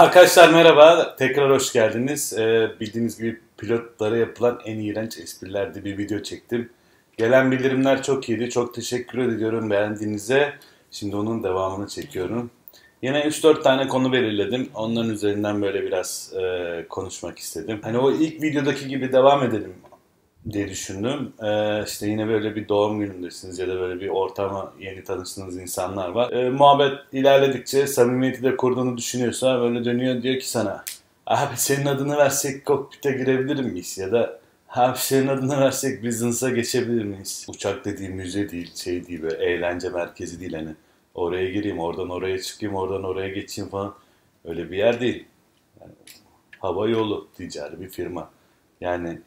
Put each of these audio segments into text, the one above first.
Arkadaşlar merhaba, tekrar hoş geldiniz. Ee, bildiğiniz gibi pilotlara yapılan en iğrenç esprilerde bir video çektim. Gelen bildirimler çok iyiydi, çok teşekkür ediyorum beğendiğinize. Şimdi onun devamını çekiyorum. Yine 3-4 tane konu belirledim. Onların üzerinden böyle biraz e, konuşmak istedim. Hani o ilk videodaki gibi devam edelim diye düşündüm. Ee, işte yine böyle bir doğum günündesiniz ya da böyle bir ortama yeni tanıştığınız insanlar var. Ee, muhabbet ilerledikçe samimiyeti de kurduğunu düşünüyorsa böyle dönüyor diyor ki sana abi senin adını versek kokpite girebilir miyiz? Ya da abi senin adını versek business'a geçebilir miyiz? Uçak dediği müze değil, şey değil böyle eğlence merkezi değil hani. Oraya gireyim, oradan oraya çıkayım, oradan oraya geçeyim falan. Öyle bir yer değil. Yani, hava yolu ticari bir firma. Yani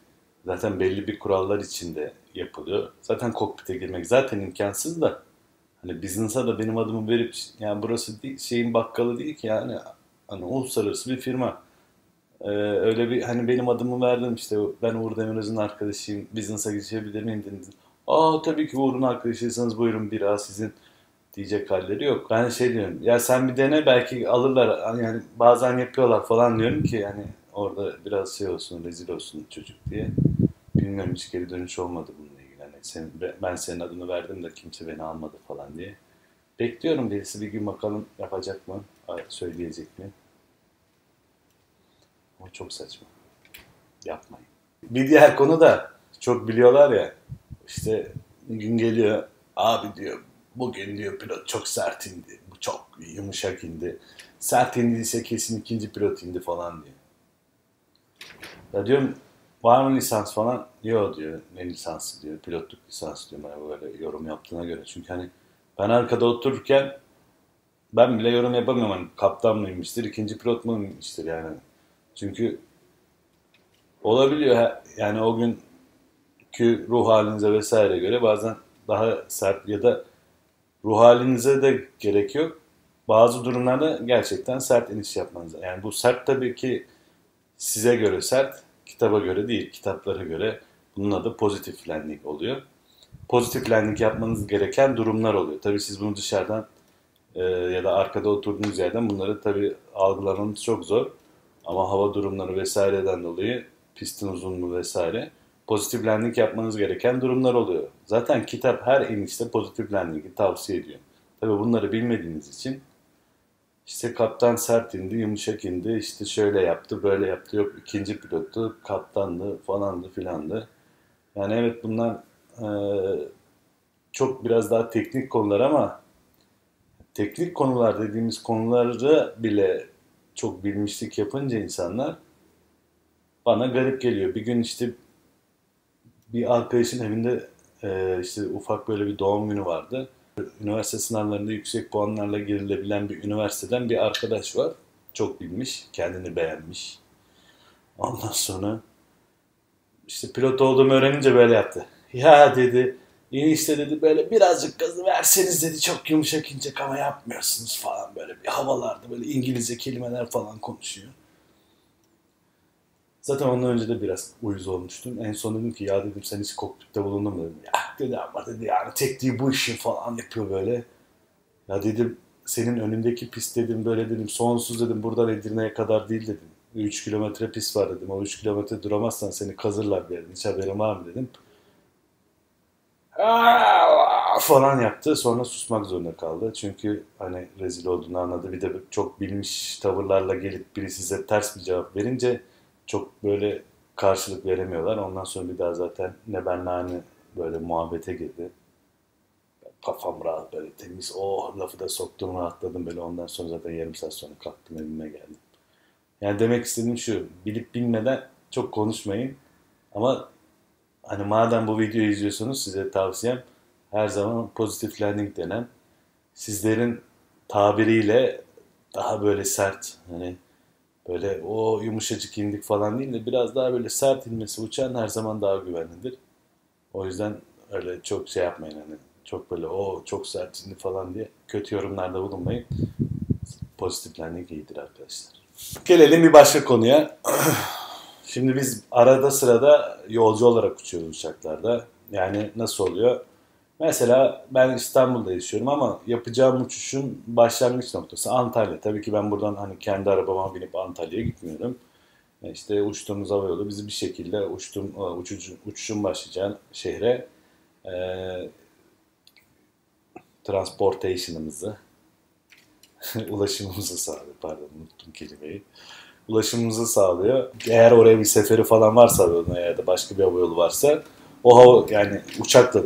zaten belli bir kurallar içinde yapılıyor. Zaten kokpite girmek zaten imkansız da hani business'a da benim adımı verip yani burası şeyin bakkalı değil ki yani hani uluslararası bir firma. Ee, öyle bir hani benim adımı verdim işte ben Uğur Demiröz'ün arkadaşıyım business'a geçebilir miyim dediniz. Aa tabii ki Uğur'un arkadaşıysanız buyurun bira sizin diyecek halleri yok. Ben şey diyorum ya sen bir dene belki alırlar yani bazen yapıyorlar falan diyorum ki yani orada biraz şey olsun rezil olsun çocuk diye. Bilmiyorum hiç geri dönüş olmadı bununla ilgili. Yani sen, ben senin adını verdim de kimse beni almadı falan diye. Bekliyorum birisi bir gün bakalım yapacak mı, söyleyecek mi? Ama çok saçma. Yapmayın. Bir diğer konu da çok biliyorlar ya işte gün geliyor abi diyor bugün diyor pilot çok sert indi. Bu çok yumuşak indi. Sert indiyse kesin ikinci pilot indi falan diyor. Ya diyorum var mı lisans falan? Yok diyor. Ne lisansı diyor. Pilotluk lisansı diyor bana böyle yorum yaptığına göre. Çünkü hani ben arkada otururken ben bile yorum yapamıyorum. Hani kaptan mıymıştır, ikinci pilot muymıştır yani. Çünkü olabiliyor. Yani o günkü ruh halinize vesaire göre bazen daha sert ya da ruh halinize de gerek yok. Bazı durumlarda gerçekten sert iniş yapmanız. Yani bu sert tabii ki size göre sert, kitaba göre değil, kitaplara göre bunun adı pozitif landing oluyor. Pozitif landing yapmanız gereken durumlar oluyor. Tabii siz bunu dışarıdan e, ya da arkada oturduğunuz yerden bunları tabii algılamanız çok zor. Ama hava durumları vesaireden dolayı pistin uzunluğu vesaire pozitif landing yapmanız gereken durumlar oluyor. Zaten kitap her inişte pozitif landing'i tavsiye ediyor. Tabii bunları bilmediğiniz için işte kaptan sert indi, yumuşak indi, işte şöyle yaptı, böyle yaptı, yok ikinci pilottu, kaptandı falandı filandı. Yani evet bunlar e, çok biraz daha teknik konular ama teknik konular dediğimiz konuları bile çok bilmişlik yapınca insanlar bana garip geliyor. Bir gün işte bir arkadaşın evinde e, işte ufak böyle bir doğum günü vardı üniversite sınavlarında yüksek puanlarla girilebilen bir üniversiteden bir arkadaş var. Çok bilmiş, kendini beğenmiş. Ondan sonra işte pilot olduğumu öğrenince böyle yaptı. Ya dedi, işte dedi böyle birazcık gazı verseniz dedi çok yumuşak ince ama yapmıyorsunuz falan böyle bir havalarda böyle İngilizce kelimeler falan konuşuyor. Zaten ondan önce de biraz uyuz olmuştum. En son dedim ki ya dedim sen hiç kokpitte bulundun mu dedim. Ya dedi ama dedi yani tekniği bu işin falan yapıyor böyle. Ya dedim senin önündeki pist dedim böyle dedim sonsuz dedim buradan Edirne'ye kadar değil dedim. 3 kilometre pist var dedim. O 3 kilometre duramazsan seni kazırlar bir Hiç haberin var mı dedim. Falan yaptı. Sonra susmak zorunda kaldı. Çünkü hani rezil olduğunu anladı. Bir de çok bilmiş tavırlarla gelip biri size ters bir cevap verince çok böyle karşılık veremiyorlar. Ondan sonra bir daha zaten ne ben hani böyle muhabbete girdi. Kafam rahat böyle temiz. Oh lafı da soktum rahatladım böyle. Ondan sonra zaten yarım saat sonra kalktım evime geldim. Yani demek istediğim şu. Bilip bilmeden çok konuşmayın. Ama hani madem bu videoyu izliyorsunuz size tavsiyem her zaman pozitif learning denen sizlerin tabiriyle daha böyle sert hani böyle o yumuşacık indik falan değil de biraz daha böyle sert inmesi uçan her zaman daha güvenlidir. O yüzden öyle çok şey yapmayın hani çok böyle o çok sert indi falan diye kötü yorumlarda bulunmayın. Pozitiflenmek iyidir arkadaşlar. Gelelim bir başka konuya. Şimdi biz arada sırada yolcu olarak uçuyoruz uçaklarda. Yani nasıl oluyor? Mesela ben İstanbul'da yaşıyorum ama yapacağım uçuşun başlangıç noktası Antalya. Tabii ki ben buradan hani kendi arabama binip Antalya'ya gitmiyorum. E İşte uçtuğumuz hava yolu bizi bir şekilde uçtum, e, uçucu, uçuşun başlayacağı şehre e, transportation'ımızı ulaşımımızı sağlıyor. Pardon unuttum kelimeyi. Ulaşımımızı sağlıyor. Eğer oraya bir seferi falan varsa ya da başka bir hava yolu varsa o hava yani uçakla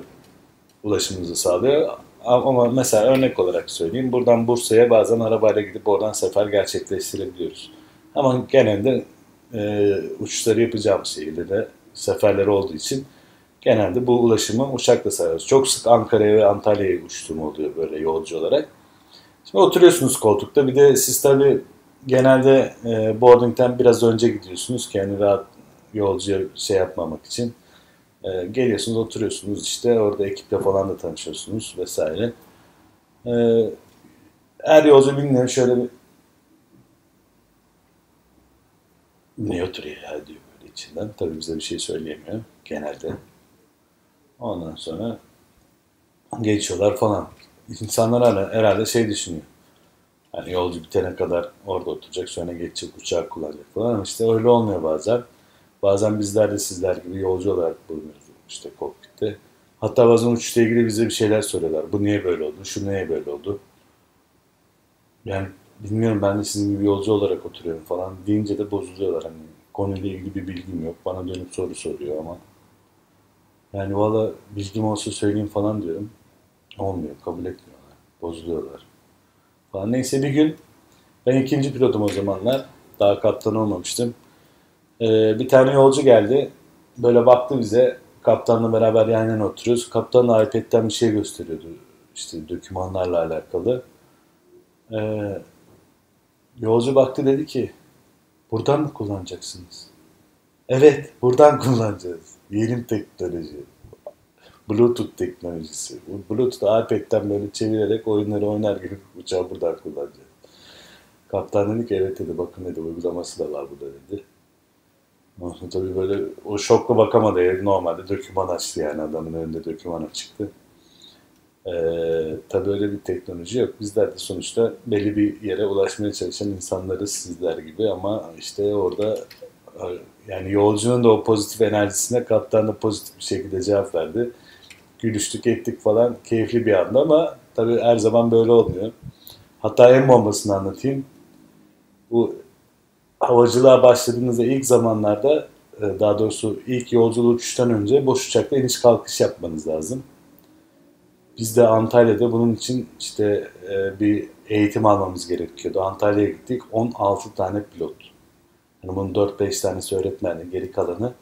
ulaşımımızı sağlıyor. Ama mesela örnek olarak söyleyeyim. Buradan Bursa'ya bazen arabayla gidip oradan sefer gerçekleştirebiliyoruz. Ama genelde e, uçuşları yapacağımız şehirlere seferleri olduğu için genelde bu ulaşımı uçakla sağlıyoruz. Çok sık Ankara'ya ve Antalya'ya uçtuğum oluyor böyle yolcu olarak. Şimdi oturuyorsunuz koltukta. Bir de siz tabii genelde e, boarding'den biraz önce gidiyorsunuz. Kendi rahat yolcuya şey yapmamak için. E, geliyorsunuz, oturuyorsunuz işte. Orada ekiple falan da tanışıyorsunuz vesaire. E, her yolcu bilmiyorum şöyle bir ne oturuyor ya diyor böyle içinden. Tabii bize bir şey söyleyemiyor genelde. Ondan sonra geçiyorlar falan. İnsanlar herhalde şey düşünüyor. Yani yolcu bitene kadar orada oturacak sonra geçecek uçağı kullanacak falan ama işte öyle olmuyor bazen. Bazen bizler de sizler gibi yolcu olarak bulunuyoruz işte kokpitte. Hatta bazen uçuşla ilgili bize bir şeyler soruyorlar. Bu niye böyle oldu? Şu niye böyle oldu? Yani bilmiyorum ben de sizin gibi yolcu olarak oturuyorum falan deyince de bozuluyorlar. Hani konuyla ilgili bir bilgim yok. Bana dönüp soru soruyor ama yani valla bilgim olsa söyleyeyim falan diyorum. Olmuyor, kabul etmiyorlar. Bozuluyorlar. Falan. Neyse bir gün ben ikinci pilotum o zamanlar. Daha kaptan olmamıştım. Ee, bir tane yolcu geldi. Böyle baktı bize. Kaptanla beraber yan yana oturuyoruz. Kaptan da iPad'den bir şey gösteriyordu. İşte dokümanlarla alakalı. Ee, yolcu baktı dedi ki buradan mı kullanacaksınız? Evet buradan kullanacağız. Yeni teknoloji. Bluetooth teknolojisi. Bluetooth iPad'den böyle çevirerek oyunları oynar gibi uçağı buradan kullanacağız. Kaptan dedi ki evet dedi bakın dedi uygulaması da var burada dedi. Tabii böyle o şokla bakamadı. Yani normalde döküman açtı yani adamın önünde döküman açıktı. Ee, tabii öyle bir teknoloji yok. Bizler de sonuçta belli bir yere ulaşmaya çalışan insanlarız sizler gibi ama işte orada yani yolcunun da o pozitif enerjisine kaptan da pozitif bir şekilde cevap verdi. Gülüştük ettik falan keyifli bir anda ama tabii her zaman böyle olmuyor. Hatta en bombasını anlatayım. Bu havacılığa başladığınızda ilk zamanlarda e, daha doğrusu ilk yolculuk uçuştan önce boş uçakla iniş kalkış yapmanız lazım. Biz de Antalya'da bunun için işte e, bir eğitim almamız gerekiyordu. Antalya'ya gittik 16 tane pilot. Yani bunun 4-5 tanesi öğretmenli, geri kalanı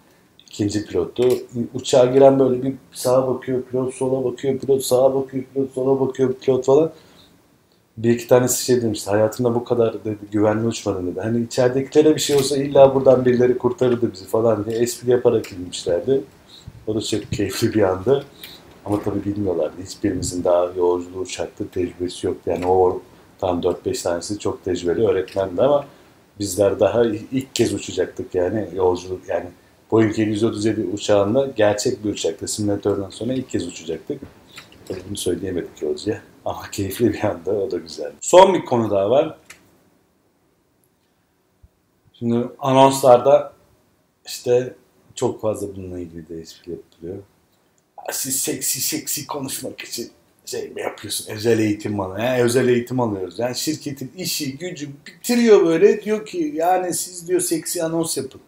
ikinci pilottu. Uçağa giren böyle bir sağa bakıyor, pilot sola bakıyor, pilot sağa bakıyor, pilot sola bakıyor, pilot falan. Bir iki tanesi şey demişti, hayatımda bu kadar dedi, güvenli uçmadım dedi. Hani içeridekilere bir şey olsa illa buradan birileri kurtarırdı bizi falan diye espri yaparak inmişlerdi. O da çok keyifli bir andı. Ama tabii bilmiyorlardı. Hiçbirimizin daha yolculuğu uçakta tecrübesi yoktu. Yani o tam 4-5 tanesi çok tecrübeli öğretmendi ama bizler daha ilk kez uçacaktık yani yolculuk yani Boeing 737 uçağında gerçek bir uçakta simülatörden sonra ilk kez uçacaktık. Tabii bunu söyleyemedik yolcuya ama keyifli bir anda o da güzel. Son bir konu daha var. Şimdi anonslarda işte çok fazla bununla ilgili de espri yapılıyor. Siz seksi seksi konuşmak için şey mi yapıyorsun? Özel eğitim alıyor. Yani özel eğitim alıyoruz. Yani şirketin işi gücü bitiriyor böyle. Diyor ki yani siz diyor seksi anons yapın.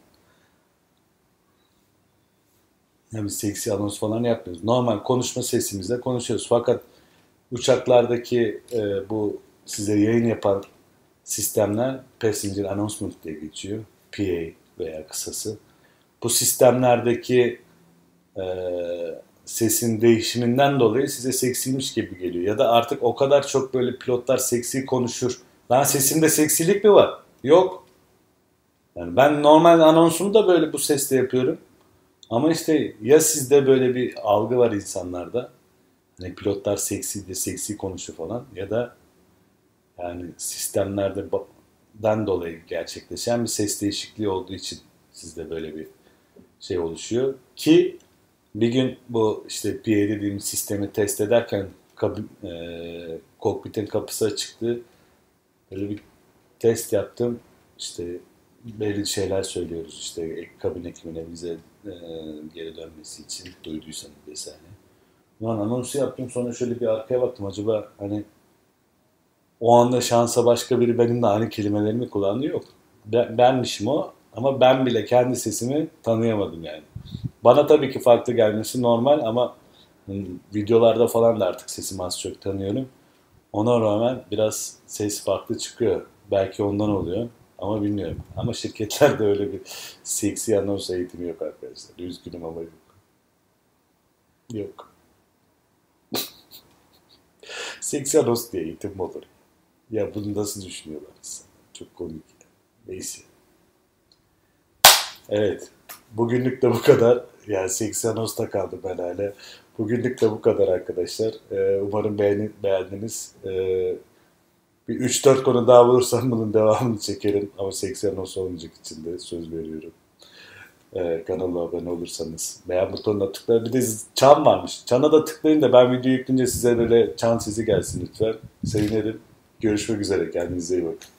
Biz seksi anons falan yapmıyoruz. Normal konuşma sesimizle konuşuyoruz. Fakat uçaklardaki e, bu size yayın yapan sistemler Passenger Announcement diye geçiyor. PA veya kısası. Bu sistemlerdeki e, sesin değişiminden dolayı size seksiymiş gibi geliyor. Ya da artık o kadar çok böyle pilotlar seksi konuşur. Lan sesimde seksilik mi var? Yok. Yani ben normal anonsumu da böyle bu sesle yapıyorum. Ama işte ya sizde böyle bir algı var insanlarda. Hani pilotlar seksi diye seksi konuşuyor falan ya da yani sistemlerden dolayı gerçekleşen bir ses değişikliği olduğu için sizde böyle bir şey oluşuyor ki Bir gün bu işte PA dediğimiz sistemi test ederken kabin, e, kokpitin kapısı açıktı. Böyle bir test yaptım. İşte belli şeyler söylüyoruz işte kabin ekibine bize e, geri dönmesi için duyduysanız vesaire. Ulan anonsu yaptım sonra şöyle bir arkaya baktım acaba hani o anda şansa başka biri benimle aynı kelimelerimi kullandı yok. Ben, benmişim o ama ben bile kendi sesimi tanıyamadım yani. Bana tabii ki farklı gelmesi normal ama videolarda falan da artık sesimi az çok tanıyorum. Ona rağmen biraz ses farklı çıkıyor. Belki ondan oluyor ama bilmiyorum. Ama şirketlerde öyle bir seksi anons eğitimi yok arkadaşlar. Üzgünüm ama yok. Yok. seksi anons diye eğitim mi olur? Ya bunu nasıl düşünüyorlar? Çok komik. Neyse. Evet. Bugünlük de bu kadar. Yani 80 Ağustos'ta kaldım ben hala. Bugünlük de bu kadar arkadaşlar. Ee, umarım beğeni, beğendiniz. Ee, bir 3-4 konu daha bulursam bunun devamını çekerim. Ama 80 Ağustos olmayacak için de söz veriyorum. Ee, kanala abone olursanız. Beğen butonuna tıklayın. Bir de çan varmış. Çana da tıklayın da ben video yükleyince size böyle çan sizi gelsin lütfen. Sevinirim. Görüşmek üzere. Kendinize iyi bakın.